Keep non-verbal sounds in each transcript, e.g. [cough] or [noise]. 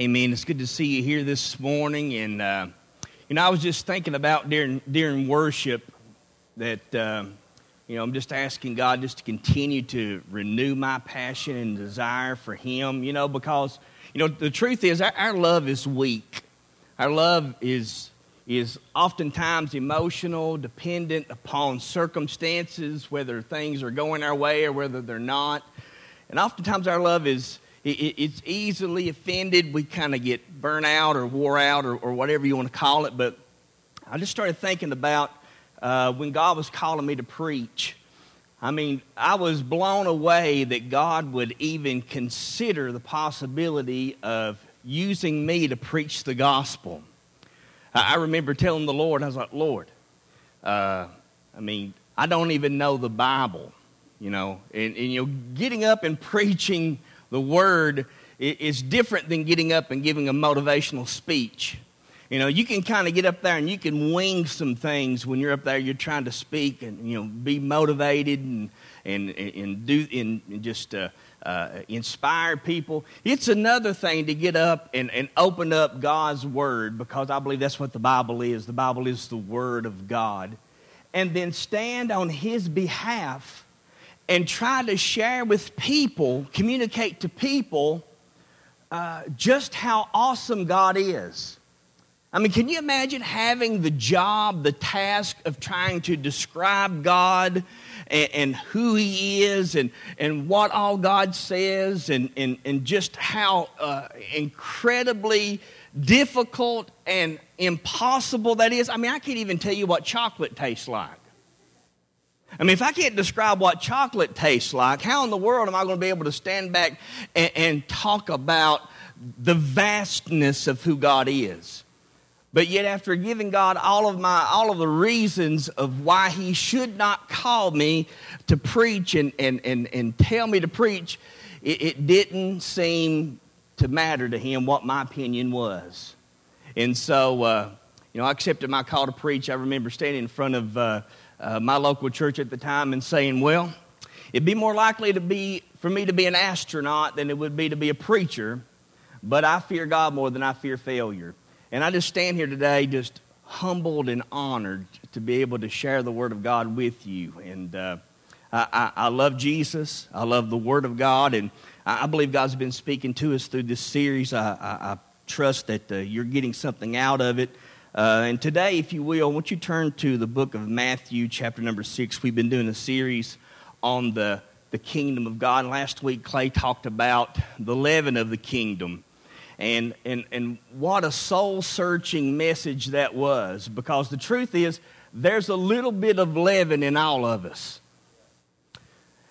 Amen. It's good to see you here this morning. And, uh, you know, I was just thinking about during, during worship that, uh, you know, I'm just asking God just to continue to renew my passion and desire for Him, you know, because, you know, the truth is our, our love is weak. Our love is, is oftentimes emotional, dependent upon circumstances, whether things are going our way or whether they're not. And oftentimes our love is it's easily offended. We kind of get burnt out or wore out or, or, whatever you want to call it. But I just started thinking about uh, when God was calling me to preach. I mean, I was blown away that God would even consider the possibility of using me to preach the gospel. I, I remember telling the Lord, I was like, Lord, uh, I mean, I don't even know the Bible, you know, and, and you know, getting up and preaching the word is different than getting up and giving a motivational speech. You know, you can kind of get up there and you can wing some things when you're up there. You're trying to speak and you know be motivated and and and do and just uh, uh, inspire people. It's another thing to get up and, and open up God's word because I believe that's what the Bible is. The Bible is the word of God, and then stand on His behalf and try to share with people, communicate to people uh, just how awesome God is. I mean, can you imagine having the job, the task of trying to describe God and, and who He is and, and what all God says and, and, and just how uh, incredibly difficult and impossible that is? I mean, I can't even tell you what chocolate tastes like. I mean, if I can't describe what chocolate tastes like, how in the world am I going to be able to stand back and, and talk about the vastness of who God is? But yet, after giving God all of my all of the reasons of why He should not call me to preach and and and, and tell me to preach, it, it didn't seem to matter to Him what my opinion was. And so, uh, you know, I accepted my call to preach. I remember standing in front of uh, uh, my local church at the time and saying, well, it'd be more likely to be for me to be an astronaut than it would be to be a preacher, but I fear God more than I fear failure. And I just stand here today just humbled and honored to be able to share the Word of God with you. And uh, I, I, I, love Jesus. I love the Word of God. And I, I, believe God's been speaking to us through this series. I, trust that uh, you're getting something out of it. Uh, and today, if you will, I want you to turn to the book of Matthew, chapter number six. We've been doing a series on the, the kingdom of God. Last week, Clay talked about the leaven of the kingdom. And, and, and what a soul searching message that was, because the truth is, there's a little bit of leaven in all of us.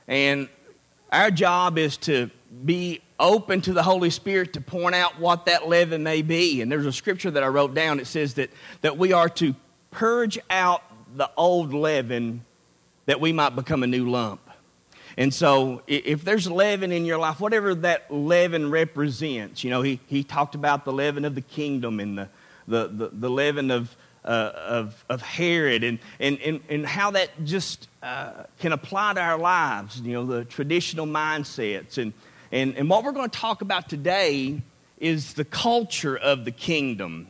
And our job is to be open to the Holy Spirit to point out what that leaven may be. And there's a scripture that I wrote down. It says that, that we are to purge out the old leaven that we might become a new lump. And so, if there's leaven in your life, whatever that leaven represents, you know, he, he talked about the leaven of the kingdom and the, the, the, the leaven of, uh, of, of Herod and, and, and, and how that just uh, can apply to our lives, you know, the traditional mindsets. And, and, and what we're going to talk about today is the culture of the kingdom.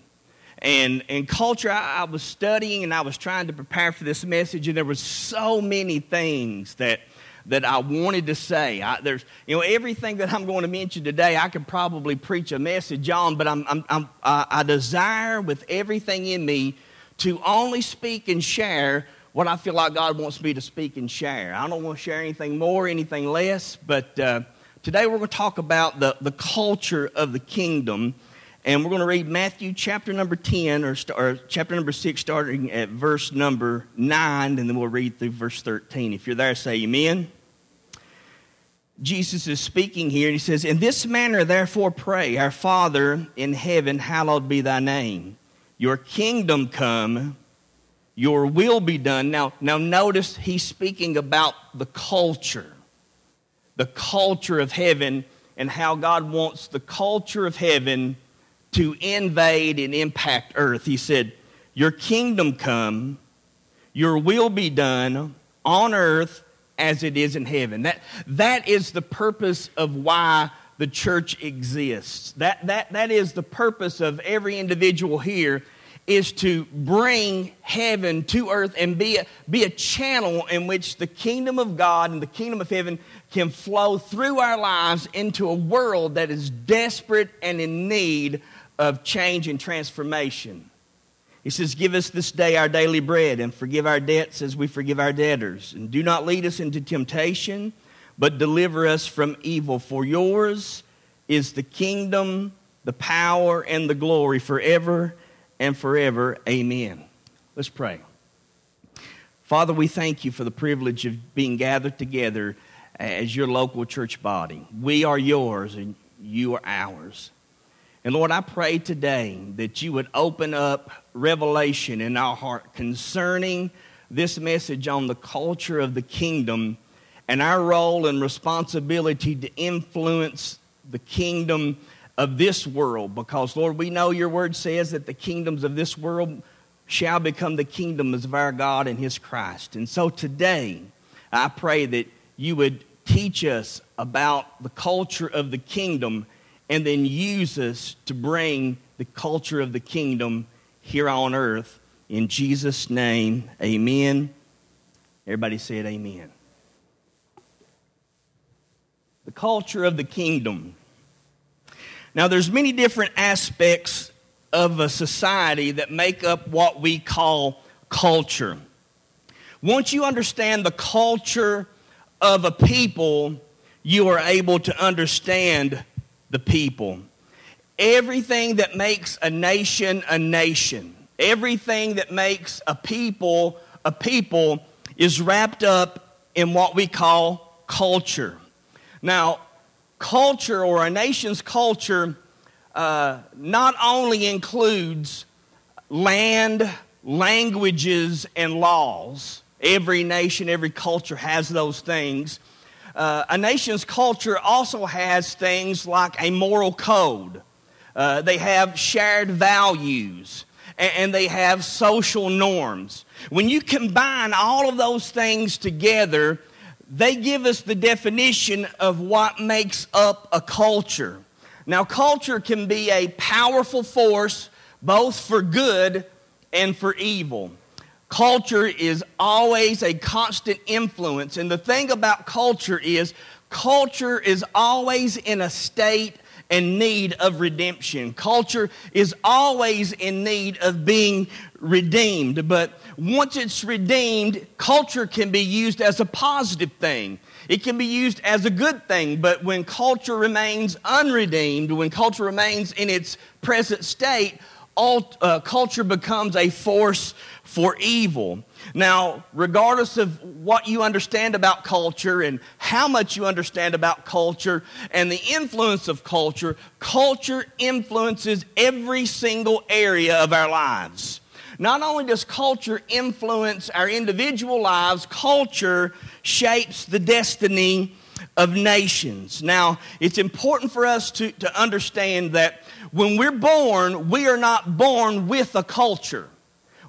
And, and culture, I, I, was studying and I was trying to prepare for this message, and there were so many things that, that I wanted to say. I, there's, you know, everything that I'm going to mention today, I could probably preach a message on, but I'm, I'm, I'm, I desire with everything in me to only speak and share what I feel like God wants me to speak and share. I don't want to share anything more, anything less, but. Uh, Today we're going to talk about the, the culture of the kingdom. And we're going to read Matthew chapter number 10 or, or, chapter number 6, starting at verse number 9, and then we'll read through verse 13. If you're there, say amen. Jesus is speaking here, and he says, In this manner, therefore, pray, Our Father in heaven, hallowed be thy name. Your kingdom come, your will be done. Now, now notice he's speaking about the culture the culture of heaven and how God wants the culture of heaven to invade and impact earth. He said, Your kingdom come, your will be done on earth as it is in heaven. That, that is the purpose of why the church exists. That, that, that is the purpose of every individual here is to bring heaven to earth and be a, be a channel in which the kingdom of God and the kingdom of heaven can flow through our lives into a world that is desperate and in need of change and transformation. He says, Give us this day our daily bread and forgive our debts as we forgive our debtors. And do not lead us into temptation, but deliver us from evil. For yours is the kingdom, the power, and the glory forever and forever. Amen. Let's pray. Father, we thank you for the privilege of being gathered together as your local church body. We are yours and you are ours. And Lord, I pray today that you would open up revelation in our heart concerning this message on the culture of the kingdom and our role and responsibility to influence the kingdom of this world. Because, Lord, we know your word says that the kingdoms of this world shall become the kingdoms of our God and his Christ. And so today, I pray that you would teach us about the culture of the kingdom and then use us to bring the culture of the kingdom here on earth. In Jesus' name, amen. Everybody said amen. The culture of the kingdom. Now, there's many different aspects of a society that make up what we call culture. Once you understand the culture of a people, you are able to understand the people. Everything that makes a nation a nation, everything that makes a people a people is wrapped up in what we call culture. Now, culture or a nation's culture uh, not only includes land, languages, and laws, every nation, every culture has those things uh, a nation's culture also has things like a moral code. Uh, they have shared values and, and they have social norms. When you combine all of those things together, they give us the definition of what makes up a culture. Now, culture can be a powerful force both for good and for evil. Culture is always a constant influence. And the thing about culture is, culture is always in a state and need of redemption. Culture is always in need of being redeemed. But once it's redeemed, culture can be used as a positive thing. It can be used as a good thing, but when culture remains unredeemed, when culture remains in its present state, all, uh, culture becomes a force for evil. Now, regardless of what you understand about culture and how much you understand about culture and the influence of culture, culture influences every single area of our lives. Not only does culture influence our individual lives, culture shapes the destiny of nations. Now, it's important for us to, to understand that when we're born, we are not born with a culture.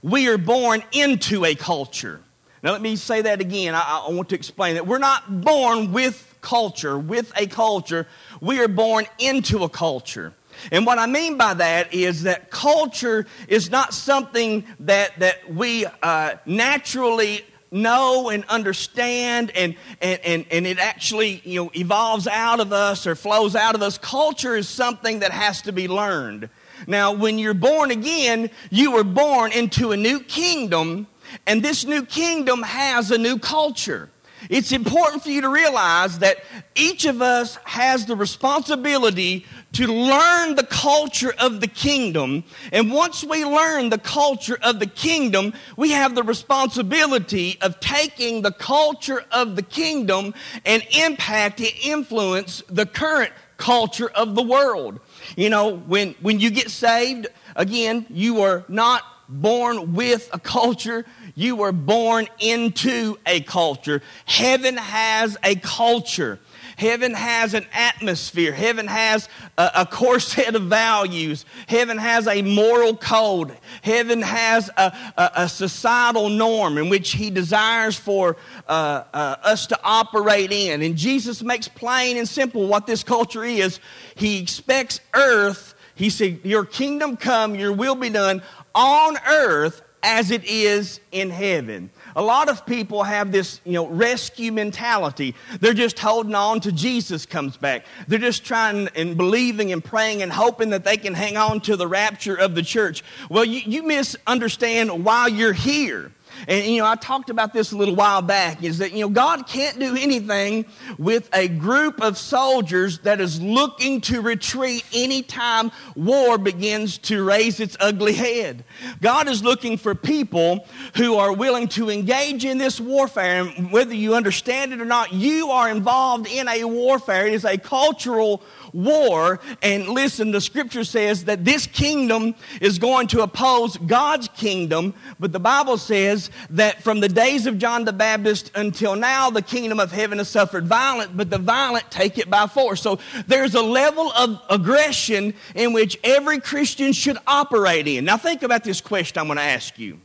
We are born into a culture. Now, let me say that again. I, I, want to explain that. We're not born with culture, with a culture. We are born into a culture. And what I mean by that is that culture is not something that, that we uh, naturally know and understand and, and, and, and it actually you know, evolves out of us or flows out of us. Culture is something that has to be learned. Now, when you're born again, you were born into a new kingdom, and this new kingdom has a new culture. It's important for you to realize that each of us has the responsibility to learn the culture of the kingdom. And once we learn the culture of the kingdom, we have the responsibility of taking the culture of the kingdom and impact and influence the current culture of the world. You know, when, when you get saved, again, you are not born with a culture, you were born into a culture. Heaven has a culture. Heaven has an atmosphere. Heaven has a, a core set of values. Heaven has a moral code. Heaven has a, a, a societal norm in which He desires for uh, uh, us to operate in. And Jesus makes plain and simple what this culture is. He expects earth, He said, Your kingdom come, your will be done on earth as it is in heaven. A lot of people have this, you know, rescue mentality. They're just holding on to Jesus comes back. They're just trying and believing and praying and hoping that they can hang on to the rapture of the church. Well, you, you misunderstand why you're here. And, you know, I talked about this a little while back is that, you know, God can't do anything with a group of soldiers that is looking to retreat anytime war begins to raise its ugly head. God is looking for people who are willing to engage in this warfare. And whether you understand it or not, you are involved in a warfare. It is a cultural war. And listen, the scripture says that this kingdom is going to oppose God's kingdom, but the Bible says that from the days of John the Baptist until now, the kingdom of heaven has suffered violence, but the violent take it by force. So there's a level of aggression in which every Christian should operate in. Now, think about this question I'm going to ask you.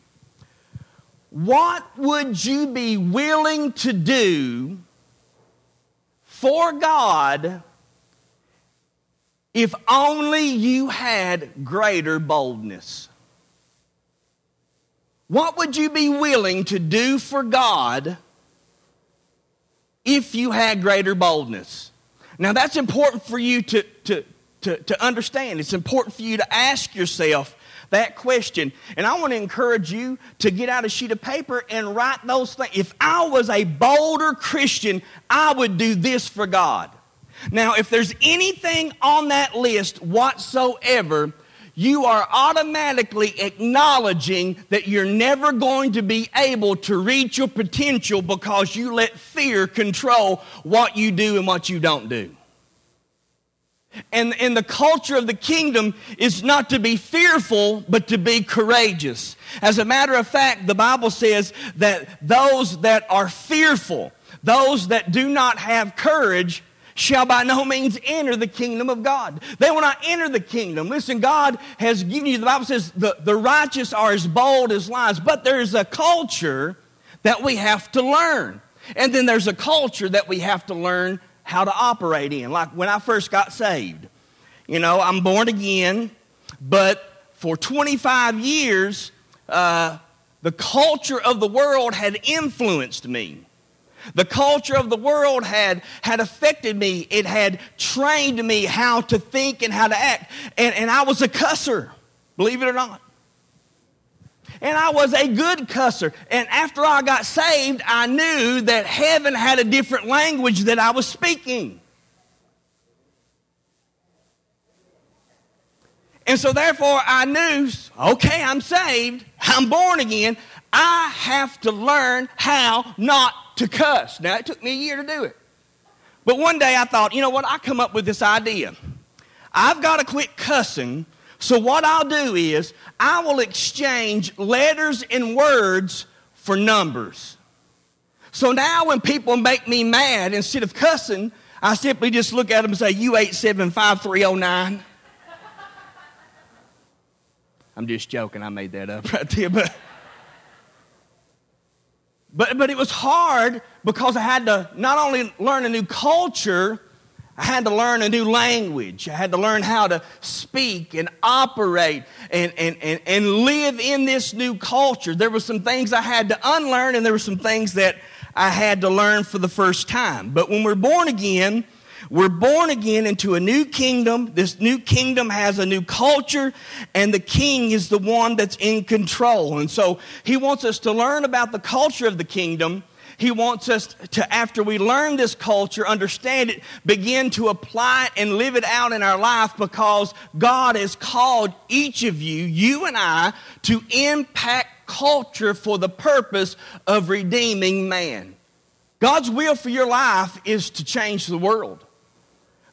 What would you be willing to do for God if only you had greater boldness. What would you be willing to do for God if you had greater boldness? Now, that's important for you to, to, to, to understand. It's important for you to ask yourself that question. And I want to encourage you to get out a sheet of paper and write those things. If I was a bolder Christian, I would do this for God. Now, if there's anything on that list whatsoever, you are automatically acknowledging that you're never going to be able to reach your potential because you let fear control what you do and what you don't do. And, and the culture of the kingdom is not to be fearful, but to be courageous. As a matter of fact, the Bible says that those that are fearful, those that do not have courage, shall by no means enter the kingdom of God. They will not enter the kingdom. Listen, God has given you, the Bible says, the, the righteous are as bold as lions, but there's a culture that we have to learn. And then there's a culture that we have to learn how to operate in. Like when I first got saved, you know, I'm born again, but for 25 years, uh, the culture of the world had influenced me. The culture of the world had, had affected me. It had trained me how to think and how to act. And, and I was a cusser, believe it or not. And I was a good cusser. And after I got saved, I knew that heaven had a different language that I was speaking. And so, therefore, I knew okay, I'm saved, I'm born again. I have to learn how not to cuss. Now, it took me a year to do it. But one day I thought, you know what? I come up with this idea. I've got to quit cussing. So, what I'll do is I will exchange letters and words for numbers. So now, when people make me mad, instead of cussing, I simply just look at them and say, You 875 I'm just joking. I made that up [laughs] right there. But but, but it was hard because I had to not only learn a new culture, I had to learn a new language. I had to learn how to speak and operate and, and, and, and live in this new culture. There were some things I had to unlearn, and there were some things that I had to learn for the first time. But when we're born again, we're born again into a new kingdom. This new kingdom has a new culture, and the king is the one that's in control. And so he wants us to learn about the culture of the kingdom. He wants us to, after we learn this culture, understand it, begin to apply it and live it out in our life because God has called each of you, you and I, to impact culture for the purpose of redeeming man. God's will for your life is to change the world.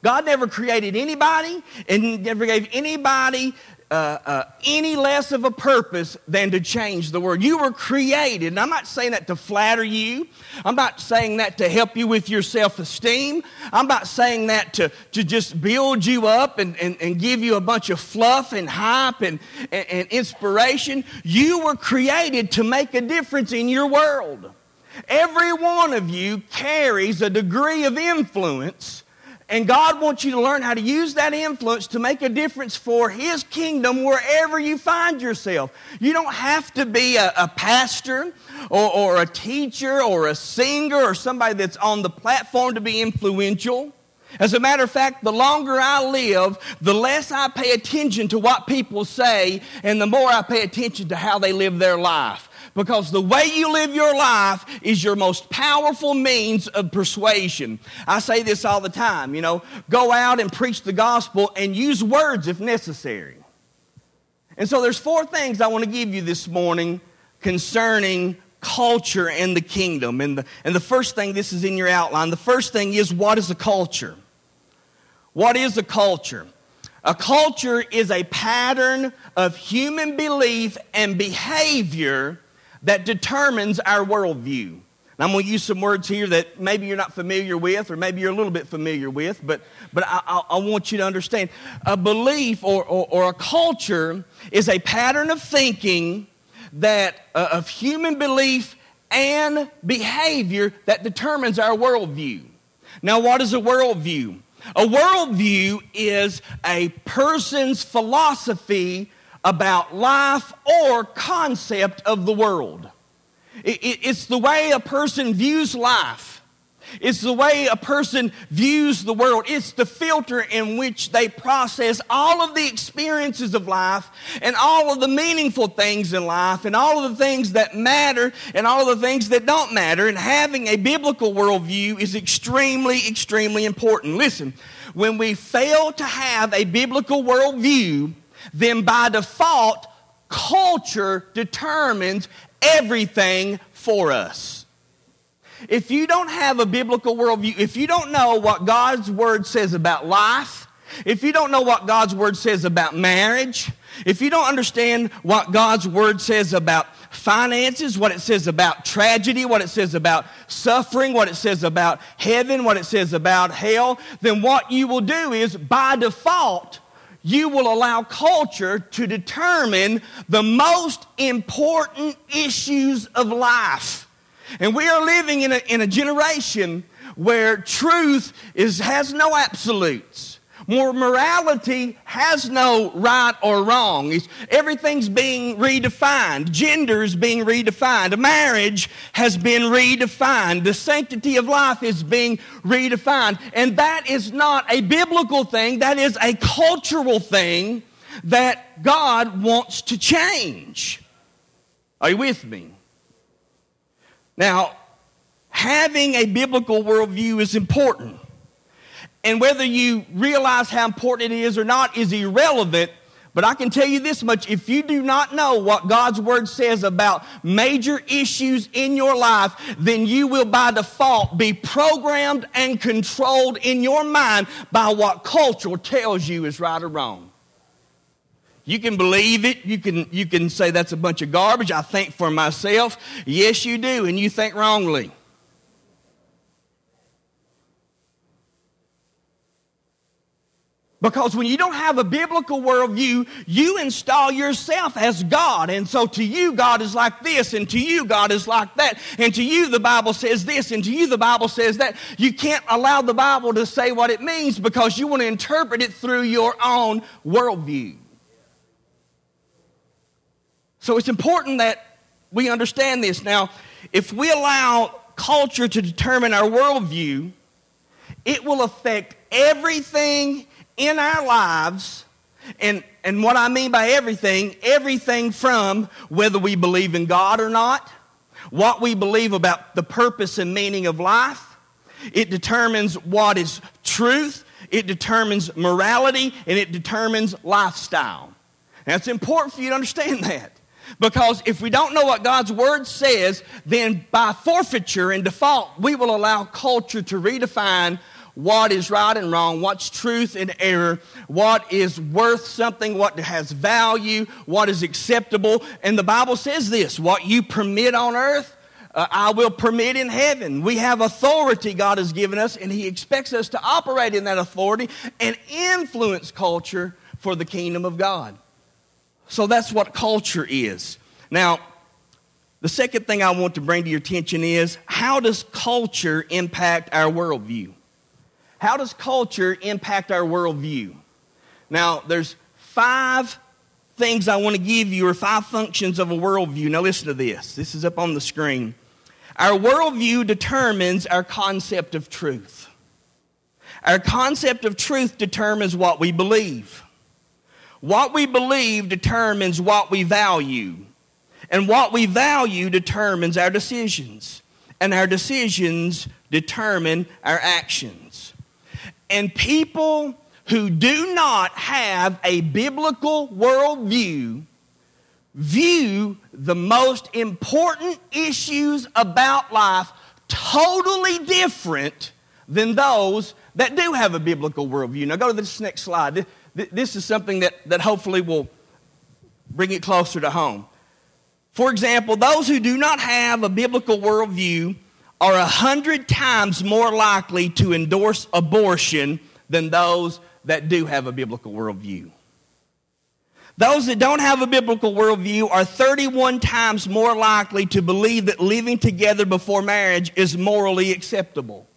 God never created anybody and never gave anybody uh, uh, any less of a purpose than to change the world. You were created, and I'm not saying that to flatter you. I'm not saying that to help you with your self esteem. I'm not saying that to, to just build you up and, and, and give you a bunch of fluff and hype and, and, and inspiration. You were created to make a difference in your world. Every one of you carries a degree of influence and God wants you to learn how to use that influence to make a difference for His kingdom wherever you find yourself. You don't have to be a, a pastor or, or a teacher or a singer or somebody that's on the platform to be influential. As a matter of fact, the longer I live, the less I pay attention to what people say, and the more I pay attention to how they live their life because the way you live your life is your most powerful means of persuasion. I say this all the time, you know, go out and preach the gospel and use words if necessary. And so there's four things I want to give you this morning concerning culture and the kingdom. And the, and the first thing, this is in your outline, the first thing is what is a culture? What is a culture? A culture is a pattern of human belief and behavior that determines our worldview. And I'm going to use some words here that maybe you're not familiar with, or maybe you're a little bit familiar with, but, but I, I want you to understand. A belief or, or, or, a culture is a pattern of thinking that uh, of human belief and behavior that determines our worldview. Now, what is a worldview? A worldview is a person's philosophy about life or concept of the world. It's the way a person views life. It's the way a person views the world. It's the filter in which they process all of the experiences of life and all of the meaningful things in life and all of the things that matter and all of the things that don't matter. And having a biblical worldview is extremely, extremely important. Listen, when we fail to have a biblical worldview, then by default, culture determines everything for us. If you don't have a biblical worldview, if you don't know what God's word says about life, if you don't know what God's word says about marriage, if you don't understand what God's word says about finances, what it says about tragedy, what it says about suffering, what it says about heaven, what it says about hell, then what you will do is by default you will allow culture to determine the most important issues of life. And we are living in a, in a generation where truth is, has no absolutes. More morality has no right or wrong. Everything's being redefined. Gender is being redefined. Marriage has been redefined. The sanctity of life is being redefined. And that is not a biblical thing, that is a cultural thing that God wants to change. Are you with me? Now, having a biblical worldview is important. And whether you realize how important it is or not is irrelevant. But I can tell you this much if you do not know what God's Word says about major issues in your life, then you will by default be programmed and controlled in your mind by what culture tells you is right or wrong. You can believe it. You can, you can say that's a bunch of garbage. I think for myself. Yes, you do, and you think wrongly. Because when you don't have a biblical worldview, you install yourself as God. And so to you, God is like this, and to you, God is like that. And to you, the Bible says this, and to you, the Bible says that. You can't allow the Bible to say what it means because you want to interpret it through your own worldview. So it's important that we understand this. Now, if we allow culture to determine our worldview, it will affect everything in our lives, and, and what I mean by everything, everything from whether we believe in God or not, what we believe about the purpose and meaning of life, it determines what is truth, it determines morality, and it determines lifestyle. Now, it's important for you to understand [laughs] that. Because if we don't know what God's Word says, then by forfeiture and default, we will allow culture to redefine what is right and wrong, what's truth and error, what is worth something, what has value, what is acceptable. And the Bible says this what you permit on earth, uh, I will permit in heaven. We have authority God has given us, and He expects us to operate in that authority and influence culture for the kingdom of God. So that's what culture is. Now, the second thing I want to bring to your attention is how does culture impact our worldview? How does culture impact our worldview? Now, there's five things I want to give you, or five functions of a worldview. Now, listen to this. This is up on the screen. Our worldview determines our concept of truth. Our concept of truth determines what we believe. What we believe determines what we value. And what we value determines our decisions. And our decisions determine our actions. And people who do not have a biblical worldview view the most important issues about life totally different than those that do have a biblical worldview. Now, go to this next slide. This is something that, that hopefully will bring it closer to home. For example, those who do not have a biblical worldview are a hundred times more likely to endorse abortion than those that do have a biblical worldview. Those that don't have a biblical worldview are 31 times more likely to believe that living together before marriage is morally acceptable.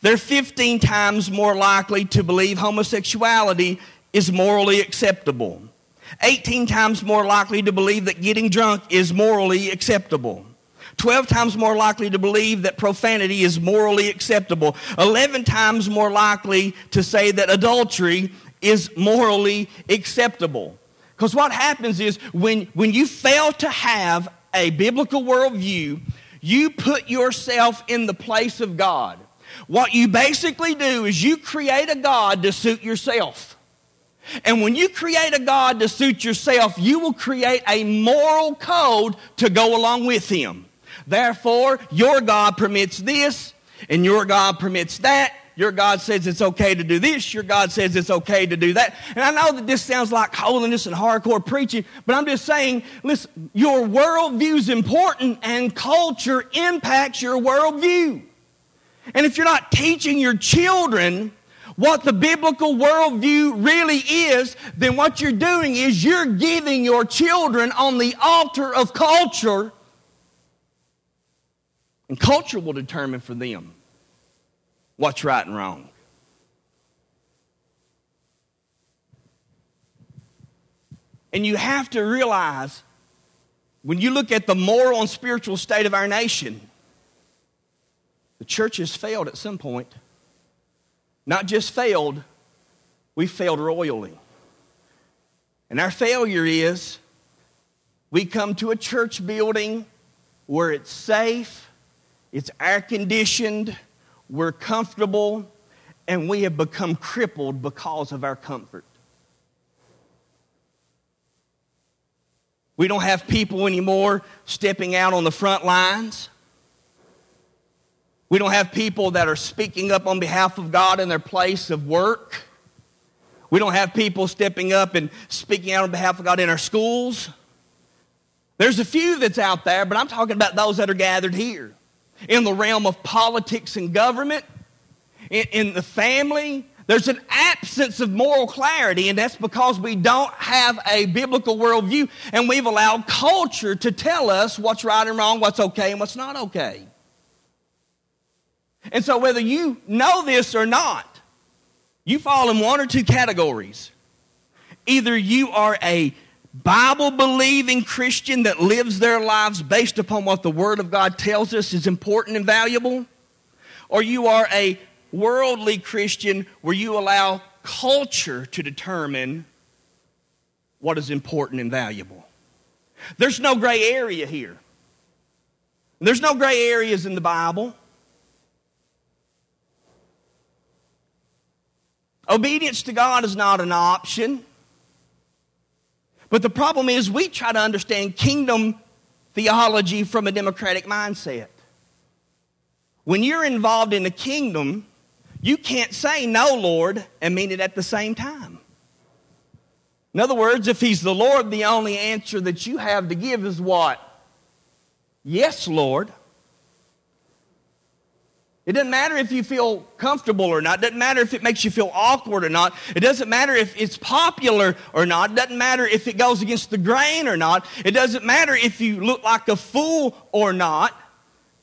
They're 15 times more likely to believe homosexuality is morally acceptable. 18 times more likely to believe that getting drunk is morally acceptable. 12 times more likely to believe that profanity is morally acceptable. 11 times more likely to say that adultery is morally acceptable. Because what happens is when, when you fail to have a biblical worldview, you put yourself in the place of God. What you basically do is you create a God to suit yourself. And when you create a God to suit yourself, you will create a moral code to go along with Him. Therefore, your God permits this, and your God permits that. Your God says it's okay to do this. Your God says it's okay to do that. And I know that this sounds like holiness and hardcore preaching, but I'm just saying, listen, your worldview is important, and culture impacts your worldview. And if you're not teaching your children what the biblical worldview really is, then what you're doing is you're giving your children on the altar of culture, and culture will determine for them what's right and wrong. And you have to realize when you look at the moral and spiritual state of our nation, the church has failed at some point. Not just failed, we failed royally. And our failure is we come to a church building where it's safe, it's air conditioned, we're comfortable, and we have become crippled because of our comfort. We don't have people anymore stepping out on the front lines. We don't have people that are speaking up on behalf of God in their place of work. We don't have people stepping up and speaking out on behalf of God in our schools. There's a few that's out there, but I'm talking about those that are gathered here. In the realm of politics and government, in, in the family, there's an absence of moral clarity, and that's because we don't have a biblical worldview, and we've allowed culture to tell us what's right and wrong, what's okay and what's not okay. And so, whether you know this or not, you fall in one or two categories. Either you are a Bible believing Christian that lives their lives based upon what the Word of God tells us is important and valuable, or you are a worldly Christian where you allow culture to determine what is important and valuable. There's no gray area here. There's no gray areas in the Bible. Obedience to God is not an option. But the problem is, we try to understand kingdom theology from a democratic mindset. When you're involved in the kingdom, you can't say no, Lord, and mean it at the same time. In other words, if He's the Lord, the only answer that you have to give is what? Yes, Lord. It doesn't matter if you feel comfortable or not. It doesn't matter if it makes you feel awkward or not. It doesn't matter if it's popular or not. It doesn't matter if it goes against the grain or not. It doesn't matter if you look like a fool or not.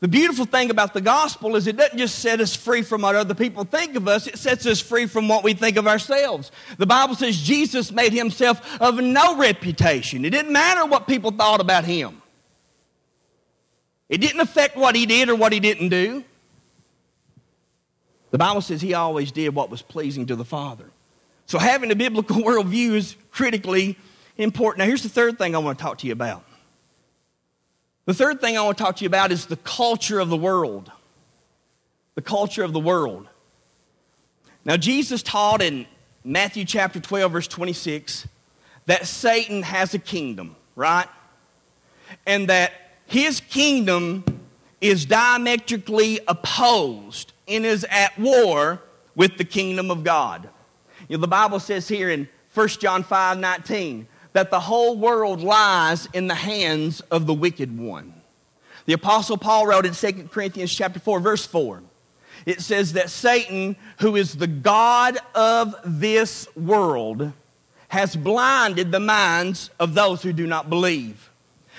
The beautiful thing about the gospel is it doesn't just set us free from what other people think of us, it sets us free from what we think of ourselves. The Bible says Jesus made himself of no reputation. It didn't matter what people thought about him, it didn't affect what he did or what he didn't do. The Bible says he always did what was pleasing to the Father. So having a biblical [laughs] worldview is critically important. Now, here's the third thing I want to talk to you about. The third thing I want to talk to you about is the culture of the world. The culture of the world. Now, Jesus taught in Matthew chapter 12, verse 26, that Satan has a kingdom, right? And that his kingdom is diametrically opposed and is at war with the kingdom of God. You know, the Bible says here in 1 John 5 19, that the whole world lies in the hands of the wicked one. The apostle Paul wrote in 2 Corinthians chapter 4 verse 4. It says that Satan, who is the god of this world, has blinded the minds of those who do not believe.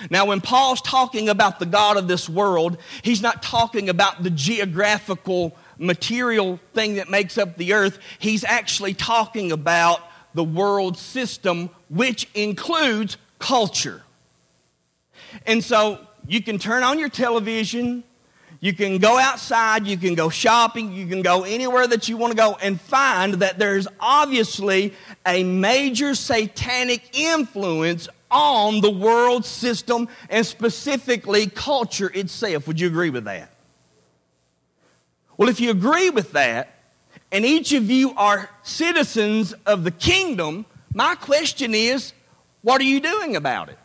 Now, when Paul's talking about the God of this world, he's not talking about the geographical material thing that makes up the earth. He's actually talking about the world system, which includes culture. And so you can turn on your television, you can go outside, you can go shopping, you can go anywhere that you want to go and find that there's obviously a major satanic influence on the world system and specifically culture itself. Would you agree with that? Well, if you agree with that, and each of you are citizens of the kingdom, my question is, what are you doing about it?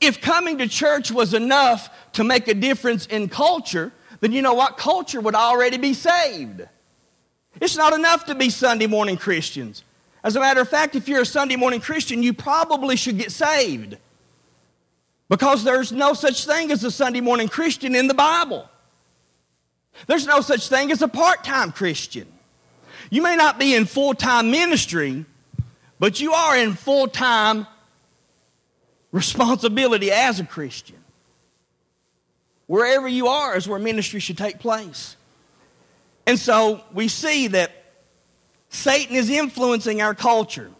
If coming to church was enough to make a difference in culture, then you know what? Culture would already be saved. It's not enough to be Sunday morning Christians. As a matter of fact, if you're a Sunday morning Christian, you probably should get saved. Because there's no such thing as a Sunday morning Christian in the Bible. There's no such thing as a part time Christian. You may not be in full time ministry, but you are in full time responsibility as a Christian. Wherever you are is where ministry should take place. And so we see that Satan is influencing our culture.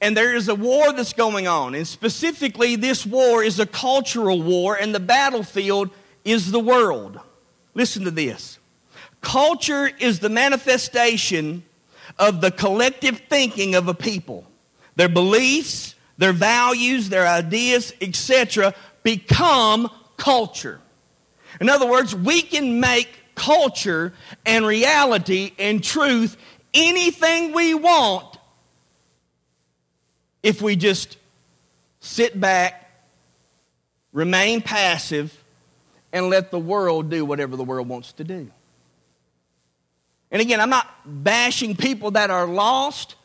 And there is a war that's going on. And specifically, this war is a cultural war, and the battlefield is the world. Listen to this culture is the manifestation of the collective thinking of a people. Their beliefs, their values, their ideas, etc., become culture. In other words, we can make culture and reality and truth anything we want if we just sit back, remain passive, and let the world do whatever the world wants to do. And again, I'm not bashing people that are lost.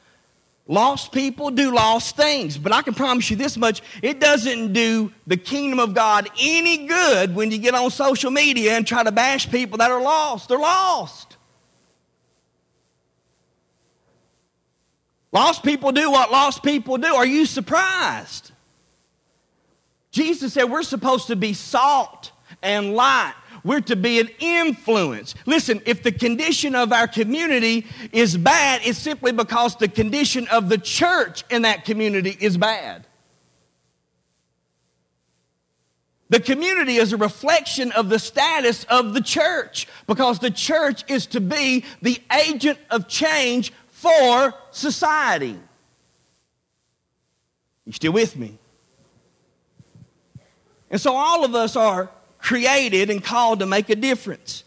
Lost people do lost things, but I can promise you this much it doesn't do the kingdom of God any good when you get on social media and try to bash people that are lost. They're lost. Lost people do what lost people do. Are you surprised? Jesus said we're supposed to be salt and light. We're to be an influence. Listen, if the condition of our community is bad, it's simply because the condition of the church in that community is bad. The community is a reflection of the status of the church because the church is to be the agent of change for society. You still with me? And so all of us are created and called to make a difference.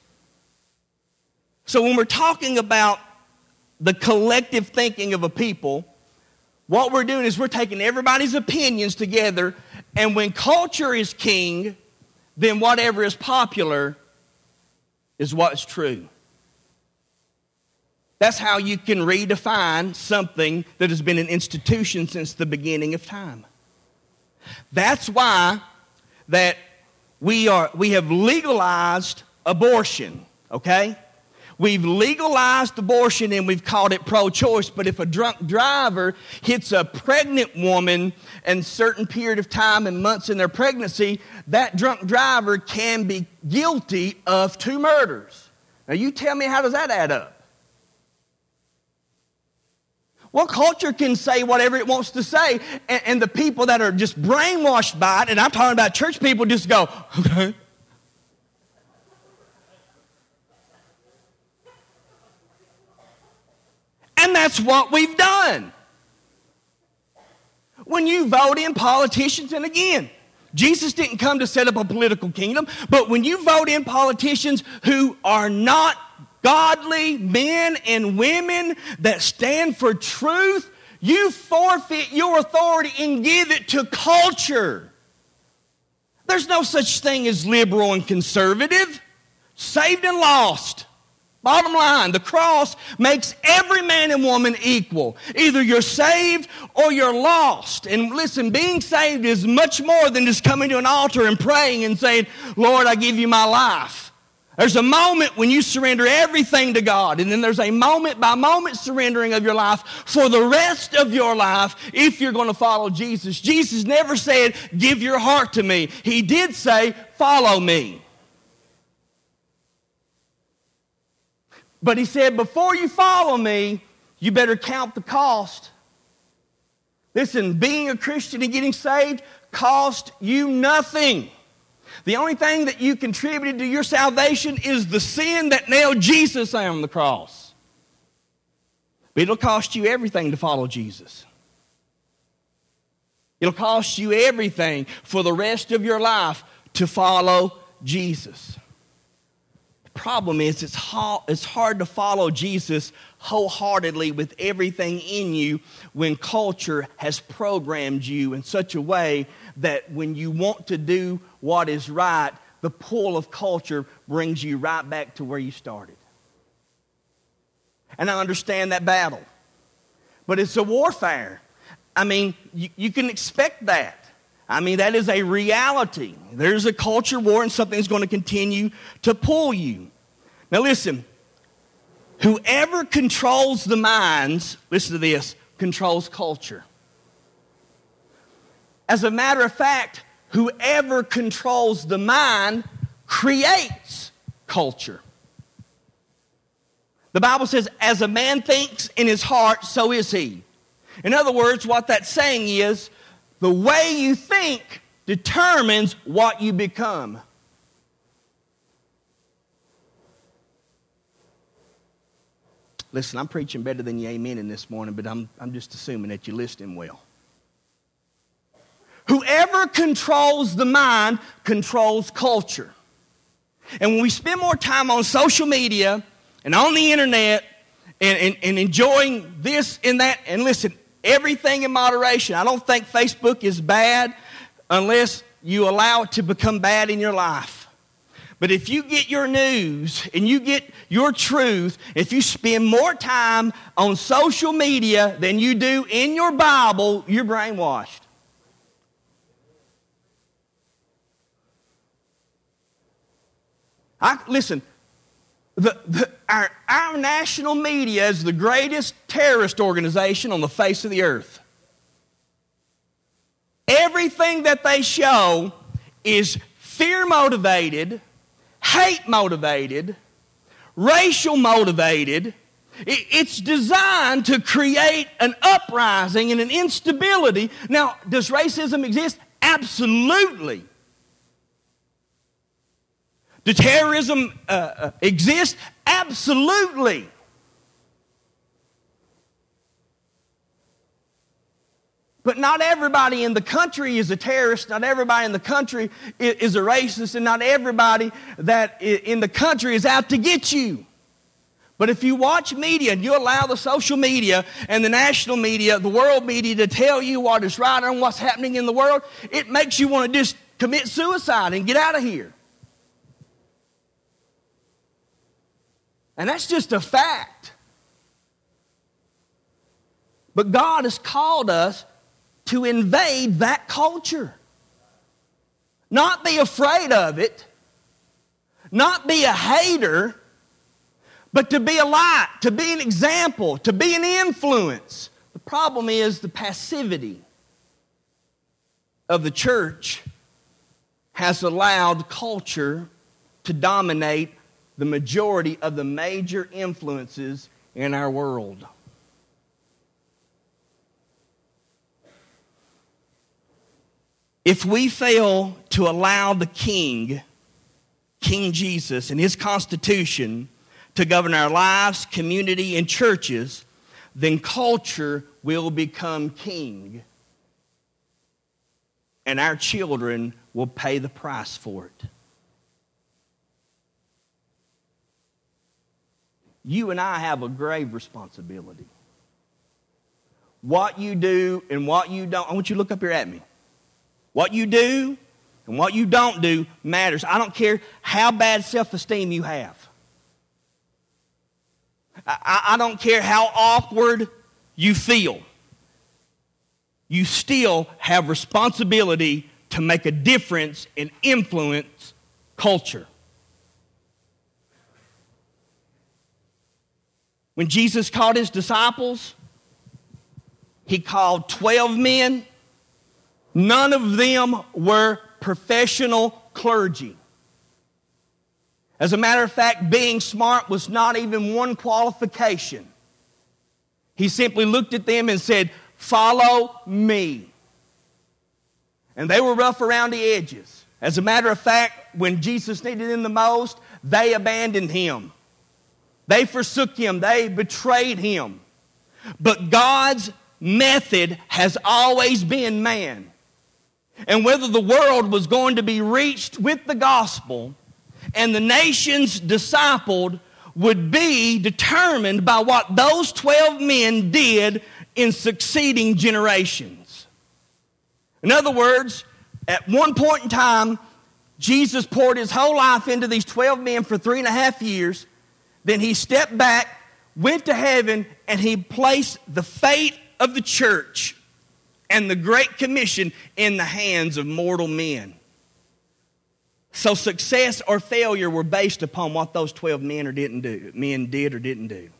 So when we're talking about the collective thinking of a people, what we're doing is we're taking everybody's opinions together, and when culture is king, then whatever is popular is what's true. That's how you can redefine something that has been an institution since the beginning of time. That's why that we are we have legalized abortion, okay? We've legalized abortion and we've called it pro choice, but if a drunk driver hits a pregnant woman and certain period of time and months in their pregnancy, that drunk driver can be guilty of two murders. Now you tell me how does that add up? Well, culture can say whatever it wants to say, and, and, the people that are just brainwashed by it, and I'm talking about church people, just go, okay. And that's what we've done. When you vote in politicians, and again, Jesus didn't come to set up a political kingdom, but when you vote in politicians who are not godly men and women that stand for truth, you forfeit your authority and give it to culture. There's no such thing as liberal and conservative, saved and lost. Bottom line, the cross makes every man and woman equal. Either you're saved or you're lost. And listen, being saved is much more than just coming to an altar and praying and saying, Lord, I give you my life. There's a moment when you surrender everything to God, and then there's a moment by moment surrendering of your life for the rest of your life if you're going to follow Jesus. Jesus never said, Give your heart to me. He did say, Follow me. But he said, Before you follow me, you better count the cost. Listen, being a Christian and getting saved cost you nothing. The only thing that you contributed to your salvation is the sin that nailed Jesus on the cross. But it'll cost you everything to follow Jesus. It'll cost you everything for the rest of your life to follow Jesus. The problem is, it's hard to follow Jesus wholeheartedly with everything in you when culture has programmed you in such a way that when you want to do what is right, the pull of culture brings you right back to where you started. And I understand that battle. But it's a warfare. I mean, you, you can expect that. I mean, that is a reality. There's a culture war, and something's going to continue to pull you. Now, listen whoever controls the minds, listen to this, controls culture. As a matter of fact, whoever controls the mind creates culture. The Bible says, as a man thinks in his heart, so is he. In other words, what that's saying is the way you think determines what you become. Listen, I'm preaching better than you amen in this morning, but I'm, I'm just assuming that you're listening well. Whoever controls the mind controls culture. And when we spend more time on social media and on the internet and, and, and, enjoying this and that, and listen, everything in moderation. I don't think Facebook is bad unless you allow it to become bad in your life. But if you get your news and you get your truth, if you spend more time on social media than you do in your Bible, you're brainwashed. I, listen, the, the, our, our national media is the greatest terrorist organization on the face of the earth. Everything that they show is fear motivated, hate motivated, racial motivated. It's designed to create an uprising and an instability. Now, does racism exist? Absolutely. Does terrorism uh, uh, exist? Absolutely. But not everybody in the country is a terrorist. Not everybody in the country is a racist. And not everybody that in the country is out to get you. But if you watch media and you allow the social media and the national media, the world media to tell you what is right and what's happening in the world, it makes you want to just commit suicide and get out of here. And that's just a fact. But God has called us to invade that culture. Not be afraid of it, not be a hater, but to be a light, to be an example, to be an influence. The problem is the passivity of the church has allowed culture to dominate the majority of the major influences in our world. If we fail to allow the King, King Jesus, and his Constitution to govern our lives, community, and churches, then culture will become king. And our children will pay the price for it. You and I have a grave responsibility. What you do and what you don't, I want you to look up here at me. What you do and what you don't do matters. I don't care how bad self esteem you have. I, I, don't care how awkward you feel. You still have responsibility to make a difference and influence culture. When Jesus called his disciples, he called 12 men None of them were professional clergy. As a matter of fact, being smart was not even one qualification. He simply looked at them and said, Follow me. And they were rough around the edges. As a matter of fact, when Jesus needed them the most, they abandoned him. They forsook him. They betrayed him. But God's method has always been man and whether the world was going to be reached with the gospel and the nations discipled would be determined by what those 12 men did in succeeding generations. In other words, at one point in time, Jesus poured his whole life into these 12 men for three and a half years. Then he stepped back, went to heaven, and he placed the fate of the church and the Great Commission in the hands of mortal men. So success or failure were based upon what those 12 men or didn't do, men did or didn't do.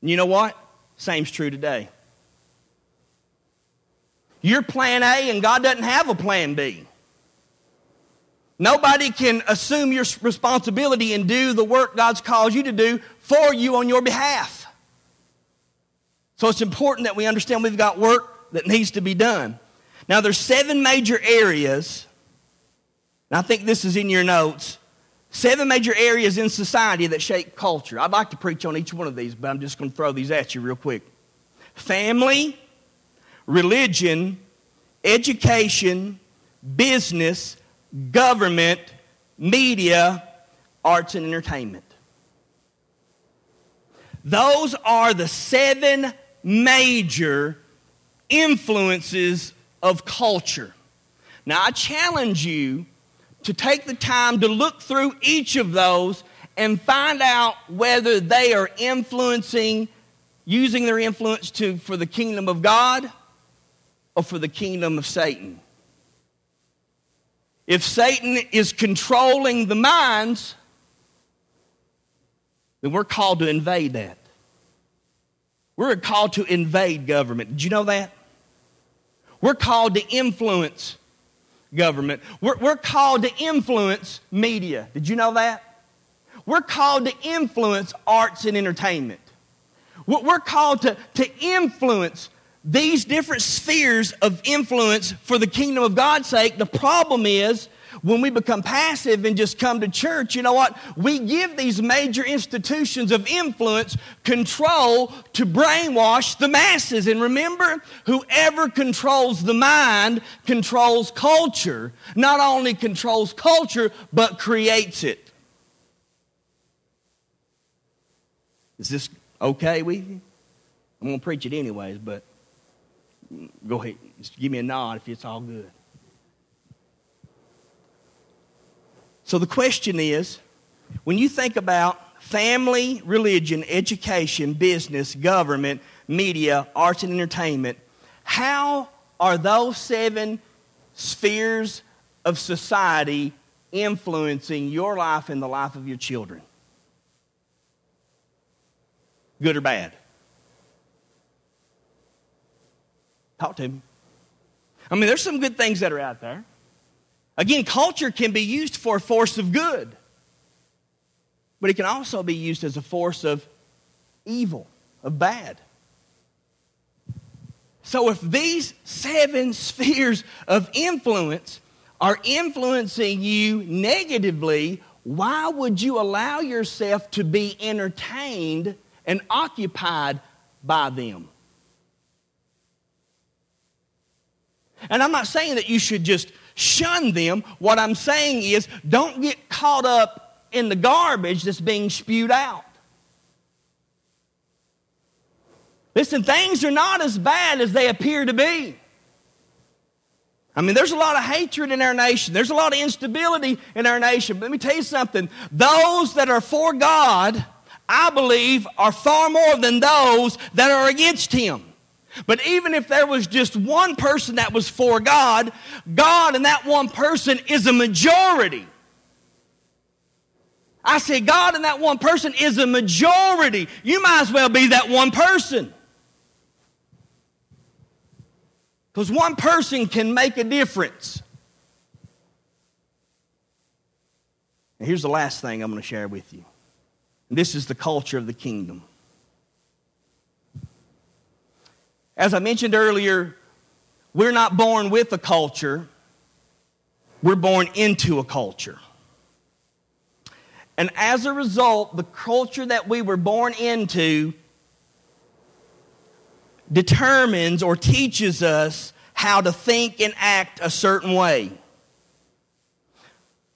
And you know what? Same's true today. You're plan A and God doesn't have a plan B. Nobody can assume your responsibility and do the work God's called you to do for you on your behalf. So it's important that we understand we've got work that needs to be done. Now, there's seven major areas, and I think this is in your notes. Seven major areas in society that shape culture. I'd like to preach on each one of these, but I'm just going to throw these at you real quick family, religion, education, business, government, media, arts, and entertainment. Those are the seven major influences of culture. Now, I challenge you to take the time to look through each of those and find out whether they are influencing, using their influence to, for the kingdom of God or for the kingdom of Satan. If Satan is controlling the minds, then we're called to invade that. We're called to invade government. Did you know that? We're called to influence government. We're, we're called to influence media. Did you know that? We're called to influence arts and entertainment. We're called to, to influence these different spheres of influence for the kingdom of God's sake. The problem is when we become passive and just come to church, you know what? We give these major institutions of influence control to brainwash the masses. And remember, whoever controls the mind controls culture. Not only controls culture, but creates it. Is this okay with you? I'm going to preach it anyways, but go ahead. Just give me a nod if it's all good. So the question is when you think about family, religion, education, business, government, media, arts, and entertainment. How are those seven spheres of society influencing your life and the life of your children? Good or bad? Talk to him. I mean, there's some good things that are out there. Again, culture can be used for a force of good, but it can also be used as a force of evil, of bad. So, if these seven spheres of influence are influencing you negatively, why would you allow yourself to be entertained and occupied by them? And I'm not saying that you should just shun them. What I'm saying is don't get caught up in the garbage that's being spewed out. Listen, things are not as bad as they appear to be. I mean, there's a lot of hatred in our nation. There's a lot of instability in our nation. But let me tell you something. Those that are for God, I believe, are far more than those that are against Him. But even if there was just one person that was for God, God and that one person is a majority. I say God and that one person is a majority. You might as well be that one person. Because one person can make a difference. And here's the last thing I'm going to share with you. This is the culture of the kingdom. As I mentioned earlier, we're not born with a culture, we're born into a culture. And as a result, the culture that we were born into determines or teaches us how to think and act a certain way.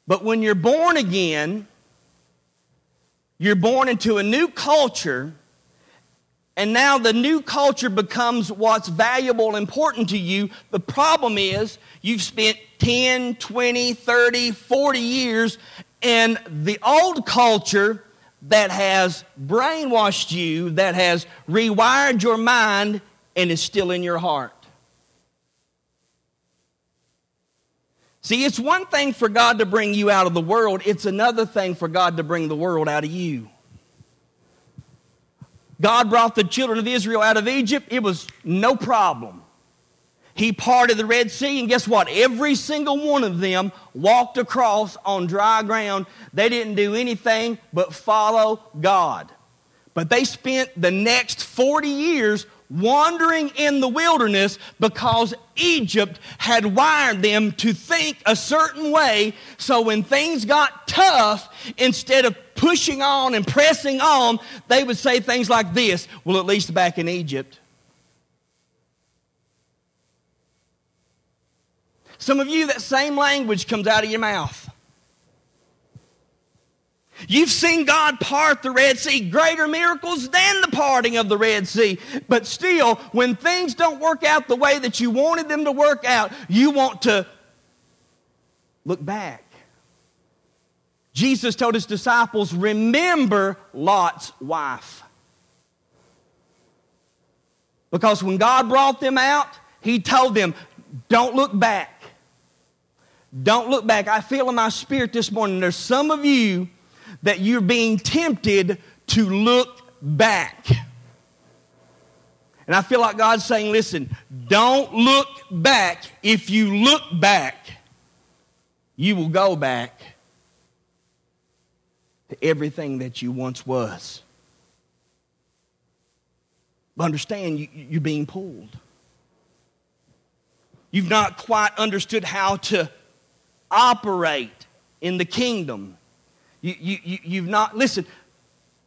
But when you're born again, you're born into a new culture and now the new culture becomes what's valuable and important to you. The problem is you've spent 10, 20, 30, 40 years in the old culture that has brainwashed you, that has rewired your mind, and is still in your heart. See, it's one thing for God to bring you out of the world, it's another thing for God to bring the world out of you. God brought the children of Israel out of Egypt, it was no problem. He parted the Red Sea, and guess what? Every single one of them walked across on dry ground. They didn't do anything but follow God. But they spent the next 40 years wandering in the wilderness because Egypt had wired them to think a certain way. So when things got tough, instead of pushing on and pressing on, they would say things like this Well, at least back in Egypt. Some of you, that same language comes out of your mouth. You've seen God part the Red Sea, greater miracles than the parting of the Red Sea. But still, when things don't work out the way that you wanted them to work out, you want to look back. Jesus told his disciples, Remember Lot's wife. Because when God brought them out, he told them, Don't look back. Don't look back. I feel in my spirit this morning, there's some of you that you're being tempted to look back. And I feel like God's saying, listen, don't look back. If you look back, you will go back to everything that you once was. But understand, you, are being pulled. You've not quite understood how to operate in the kingdom. You, you, you, have not, listen,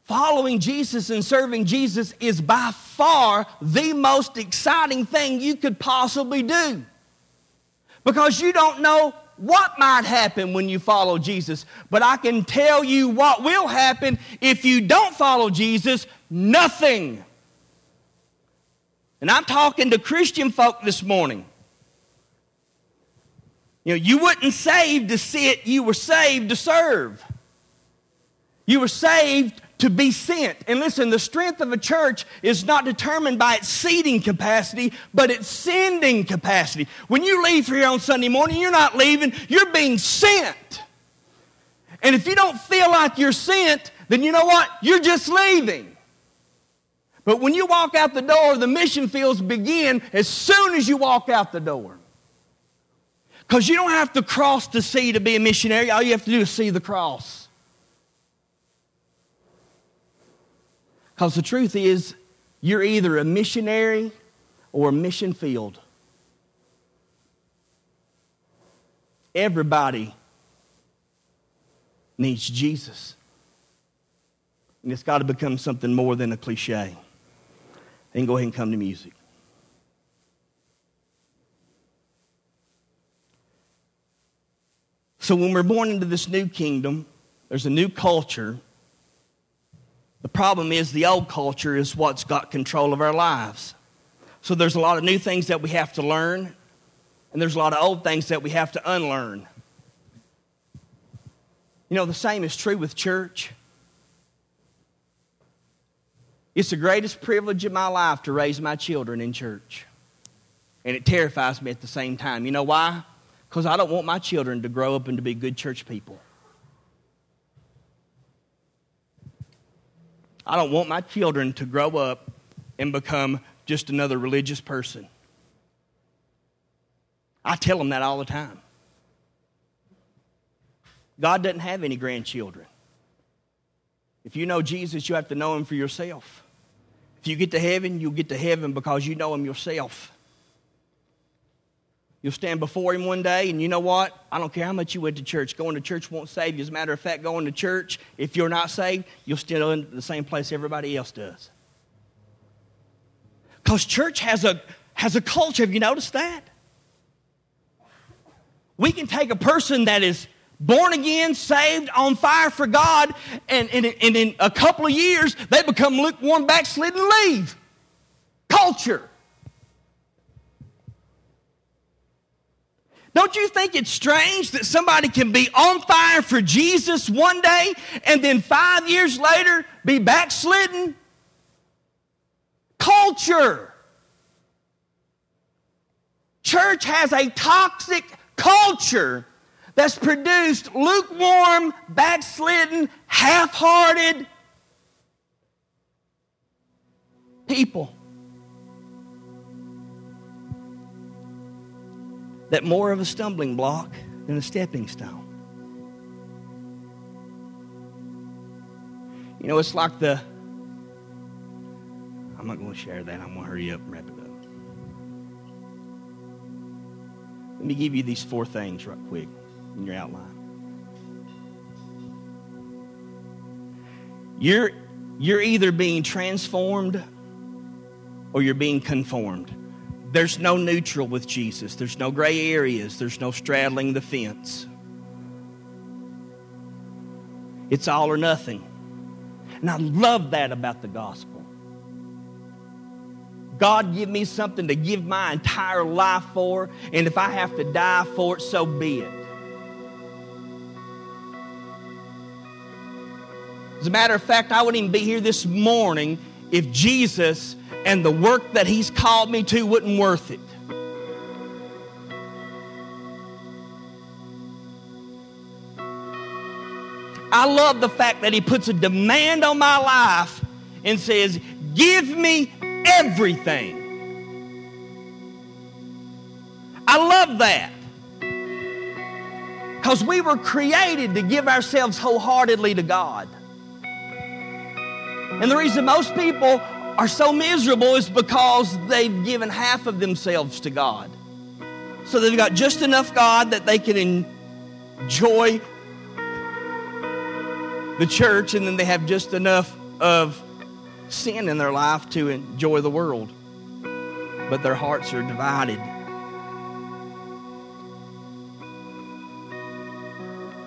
following Jesus and serving Jesus is by far the most exciting thing you could possibly do. Because you don't know what might happen when you follow Jesus. But I can tell you what will happen if you don't follow Jesus nothing. And I'm talking to Christian folk this morning. You know, you weren't saved to sit, you were saved to serve. You were saved to be sent. And listen, the strength of a church is not determined by its seating capacity, but its sending capacity. When you leave here on Sunday morning, you're not leaving, you're being sent. And if you don't feel like you're sent, then you know what? You're just leaving. But when you walk out the door, the mission fields begin as soon as you walk out the door. Because you don't have to cross the sea to be a missionary, all you have to do is see the cross. Because the truth is, you're either a missionary or a mission field. Everybody needs Jesus. And it's got to become something more than a cliche. Then go ahead and come to music. So, when we're born into this new kingdom, there's a new culture the problem is the old culture is what's got control of our lives. So there's a lot of new things that we have to learn, and there's a lot of old things that we have to unlearn. You know, the same is true with church. It's the greatest privilege of my life to raise my children in church. And it terrifies me at the same time. You know why? Because I don't want my children to grow up and to be good church people. I don't want my children to grow up and become just another religious person. I tell them that all the time. God doesn't have any grandchildren. If you know Jesus, you have to know him for yourself. If you get to heaven, you'll get to heaven because you know him yourself. You'll stand before him one day, and you know what? I don't care how much you went to church. Going to church won't save you. As a matter of fact, going to church, if you're not saved, you'll still in the same place everybody else does. Because church has a, has a culture. Have you noticed that? We can take a person that is born again, saved, on fire for God, and, and, and in a couple of years, they become lukewarm, backslid, and leave. Culture. Don't you think it's strange that somebody can be on fire for Jesus one day and then five years later be backslidden? Culture. Church has a toxic culture that's produced lukewarm, backslidden, half hearted people. That more of a stumbling block than a stepping stone. You know, it's like the. I'm not going to share that. I'm going to hurry up and wrap it up. Let me give you these four things right quick in your outline. You're, you're either being transformed or you're being conformed. There's no neutral with Jesus. There's no gray areas. There's no straddling the fence. It's all or nothing. And I love that about the gospel. God, give me something to give my entire life for, and if I have to die for it, so be it. As a matter of fact, I wouldn't even be here this morning if Jesus and the work that He's called me to wasn't worth it. I love the fact that He puts a demand on my life and says, Give me everything. I love that. Because we were created to give ourselves wholeheartedly to God. And the reason most people are so miserable is because they've given half of themselves to God. So they've got just enough God that they can enjoy the church, and then they have just enough of sin in their life to enjoy the world. But their hearts are divided.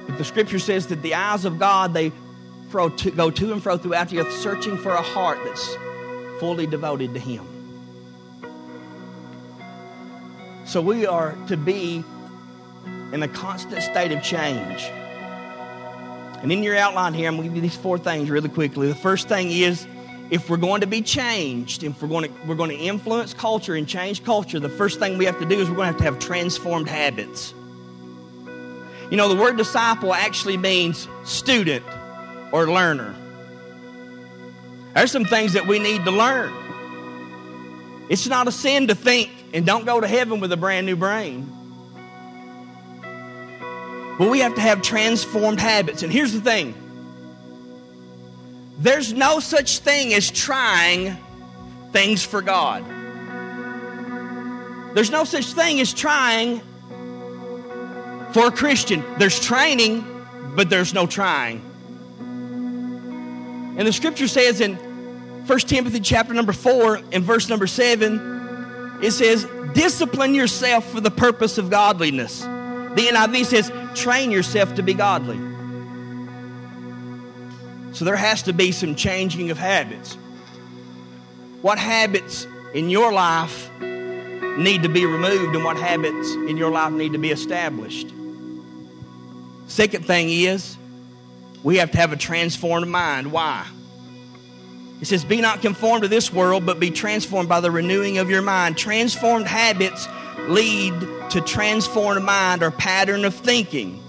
But the scripture says that the eyes of God, they go to and fro throughout the earth, searching for a heart that's fully devoted to Him. So we are to be in a constant state of change. And in your outline here, I'm going to give you these four things really quickly. The first thing is if we're going to be changed, if we're going to, we're going to influence culture and change culture, the first thing we have to do is we're going to have to have transformed habits. You know, the word disciple actually means student or learner. There's some things that we need to learn. It's not a sin to think and don't go to heaven with a brand new brain. But we have to have transformed habits. And here's the thing there's no such thing as trying things for God. There's no such thing as trying for a Christian. There's training, but there's no trying. And the scripture says in 1 Timothy chapter number 4 and verse number 7, it says, discipline yourself for the purpose of godliness. The NIV says, train yourself to be godly. So there has to be some changing of habits. What habits in your life need to be removed and what habits in your life need to be established? Second thing is, we have to have a transformed mind. Why? It says, Be not conformed to this world, but be transformed by the renewing of your mind. Transformed habits lead to transformed mind or pattern of thinking.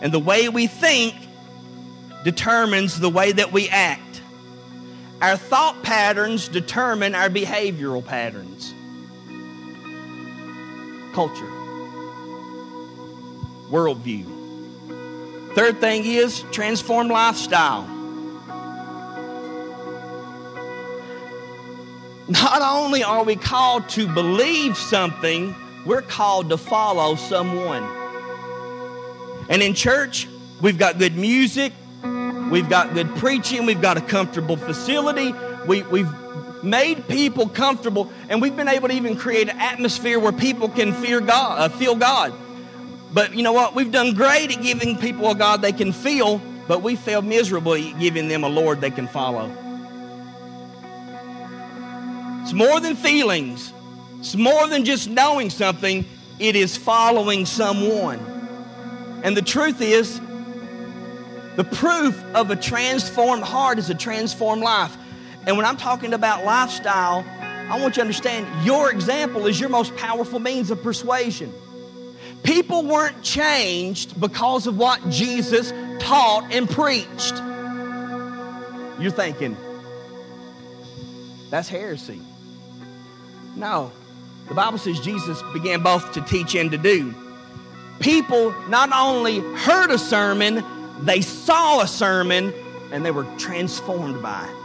And the way we think determines the way that we act. Our thought patterns determine our behavioral patterns. Culture, worldview. Third thing is transform lifestyle. Not only are we called to believe something, we're called to follow someone. And in church, we've got good music, we've got good preaching, we've got a comfortable facility, we, we've made people comfortable, and we've been able to even create an atmosphere where people can fear God, uh, feel God. But you know what? We've done great at giving people a God they can feel, but we fail miserably giving them a Lord they can follow. It's more than feelings. It's more than just knowing something. It is following someone. And the truth is, the proof of a transformed heart is a transformed life. And when I'm talking about lifestyle, I want you to understand your example is your most powerful means of persuasion. People weren't changed because of what Jesus taught and preached. You're thinking, that's heresy. No. The Bible says Jesus began both to teach and to do. People not only heard a sermon, they saw a sermon and they were transformed by it.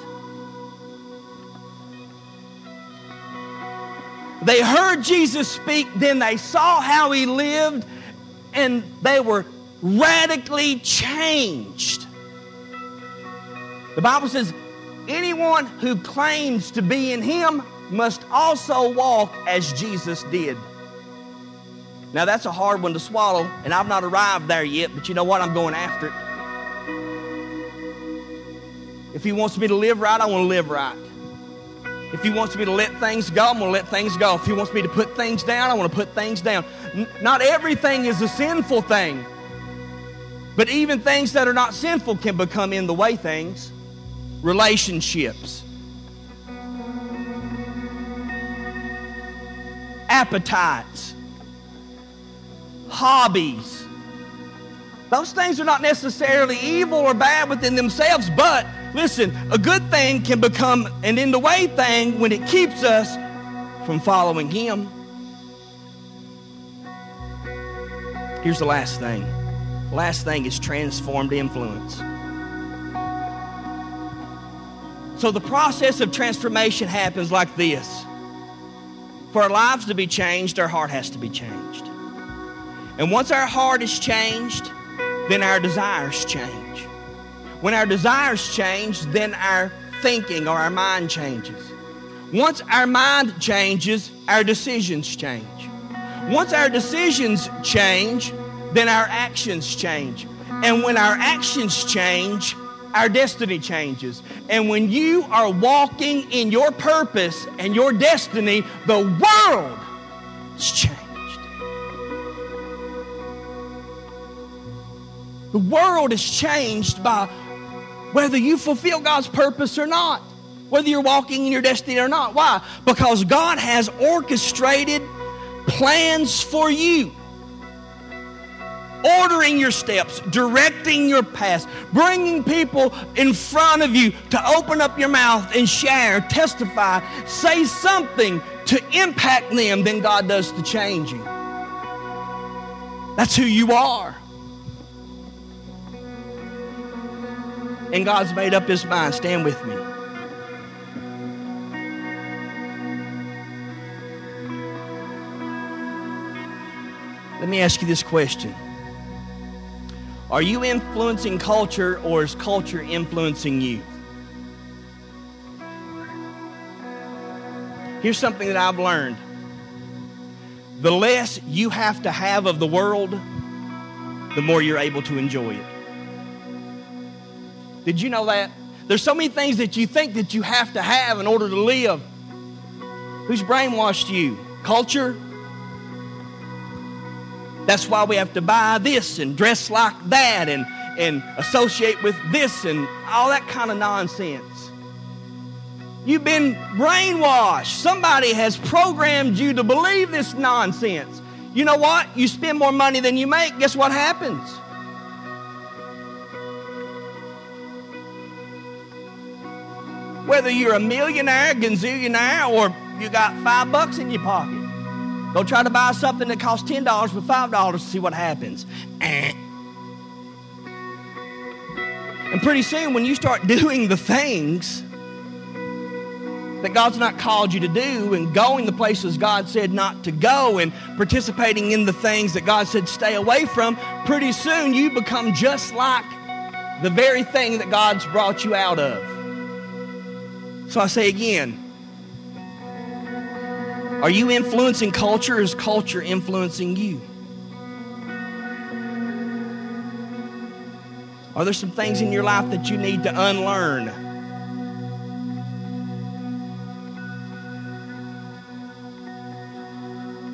They heard Jesus speak, then they saw how he lived, and they were radically changed. The Bible says, anyone who claims to be in him must also walk as Jesus did. Now, that's a hard one to swallow, and I've not arrived there yet, but you know what? I'm going after it. If He wants me to live right, I want to live right. If He wants me to let things go, I'm going to let things go. If He wants me to put things down, I want to put things down. N- not everything is a sinful thing, but even things that are not sinful can become in the way things. Relationships appetites, hobbies. Those things are not necessarily evil or bad within themselves, but listen, a good thing can become an in the way thing when it keeps us from following Him. Here's the last thing. Last thing is transformed influence. So the process of transformation happens like this. For our lives to be changed, our heart has to be changed. And once our heart is changed, then our desires change. When our desires change, then our thinking or our mind changes. Once our mind changes, our decisions change. Once our decisions change, then our actions change. And when our actions change, our destiny changes. And when you are walking in your purpose and your destiny, the world is changed. The world is changed by whether you fulfill God's purpose or not, whether you're walking in your destiny or not. Why? Because God has orchestrated plans for you ordering your steps, directing your path, bringing people in front of you to open up your mouth and share, testify, say something to impact them than God does to change you. That's who you are. And God's made up his mind. Stand with me. Let me ask you this question Are you influencing culture or is culture influencing you? Here's something that I've learned the less you have to have of the world, the more you're able to enjoy it. Did you know that? There's so many things that you think that you have to have in order to live. Who's brainwashed you? Culture? That's why we have to buy this and dress like that and, and associate with this and all that kind of nonsense. You've been brainwashed. Somebody has programmed you to believe this nonsense. You know what? You spend more money than you make, guess what happens? Whether you're a millionaire, gazillionaire, or you got five bucks in your pocket, go try to buy something that costs $10 for $5 to see what happens. Eh. And pretty soon, when you start [laughs] doing the things that God's not called you to do and going the places God said not to go and participating in the things that God said stay away from, pretty soon you become just like the very thing that God's brought you out of. So I say again, are you influencing culture or is culture influencing you? Are there some things in your life that you need to unlearn?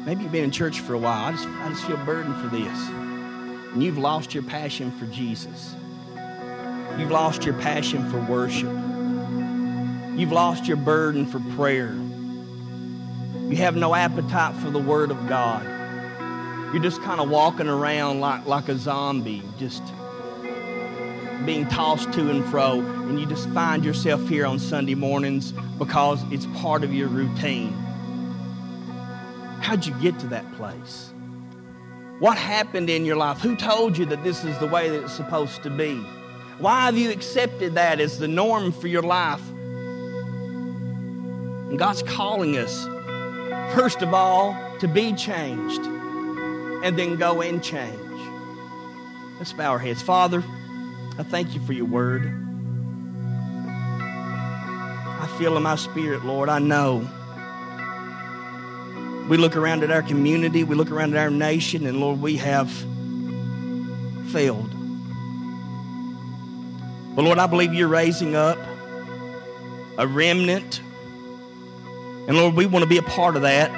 Maybe you've been in church for a while. I just, I just feel burdened for this. And you've lost your passion for Jesus. You've lost your passion for worship. You've lost your burden for prayer. You have no appetite for the Word of God. You're just kind of walking around like, like a zombie, just being tossed to and fro, and you just find yourself here on Sunday mornings because it's part of your routine. How'd you get to that place? What happened in your life? Who told you that this is the way that it's supposed to be? Why have you accepted that as the norm for your life? And God's calling us, first of all, to be changed and then go and change. Let's bow our heads. Father, I thank you for your word. I feel in my spirit, Lord, I know we look around at our community, we look around at our nation, and Lord, we have failed. But Lord, I believe you're raising up a remnant. And Lord, we want to be a part of that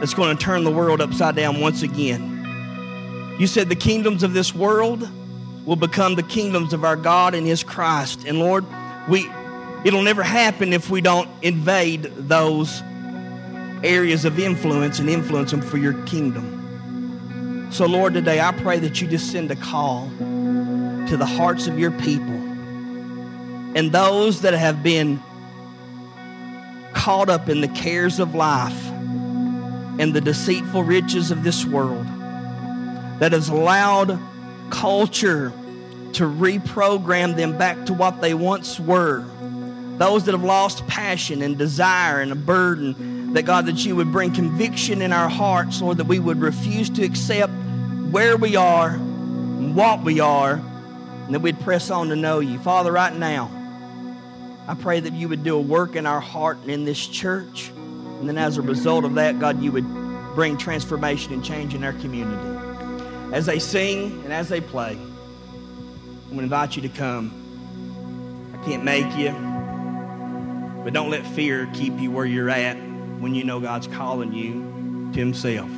that's going to turn the world upside down once again. You said the kingdoms of this world will become the kingdoms of our God and his Christ. And Lord, we it'll never happen if we don't invade those areas of influence and influence them for your kingdom. So, Lord, today I pray that you just send a call to the hearts of your people and those that have been caught up in the cares of life and the deceitful riches of this world that has allowed culture to reprogram them back to what they once were. Those that have lost passion and desire and a burden that God, that you would bring conviction in our hearts, Lord, that we would refuse to accept where we are, what we are, and that we'd press on to know you. Father, right now, I pray that you would do a work in our heart and in this church. And then as a result of that, God, you would bring transformation and change in our community. As they sing and as they play, I'm going to invite you to come. I can't make you, but don't let fear keep you where you're at when you know God's calling you to Himself.